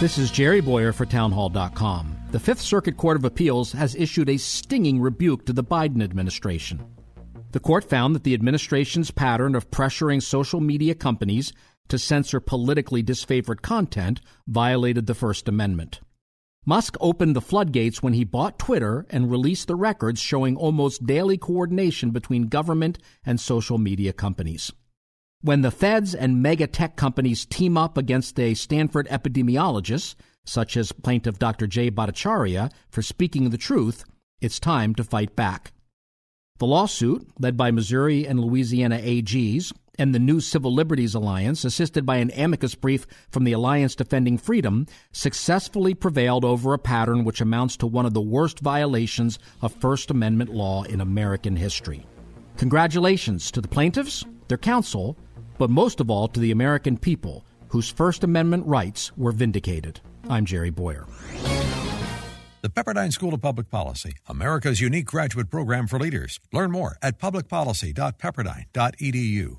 This is Jerry Bowyer for Townhall.com. The Fifth Circuit Court of Appeals has issued a stinging rebuke to the Biden administration. The court found that the administration's pattern of pressuring social media companies to censor politically disfavored content violated the First Amendment. Musk opened the floodgates when he bought Twitter and released the records showing almost daily coordination between government and social media companies. When the feds and mega tech companies team up against a Stanford epidemiologist, such as plaintiff Dr. Jay Bhattacharya, for speaking the truth, it's time to fight back. The lawsuit, led by Missouri and Louisiana AGs and the New Civil Liberties Alliance, assisted by an amicus brief from the Alliance Defending Freedom, successfully prevailed over a pattern which amounts to one of the worst violations of First Amendment law in American history. Congratulations to the plaintiffs, their counsel, but most of all to the American people whose First Amendment rights were vindicated. I'm Jerry Bowyer. The Pepperdine School of Public Policy, America's unique graduate program for leaders. Learn more at publicpolicy.pepperdine.edu.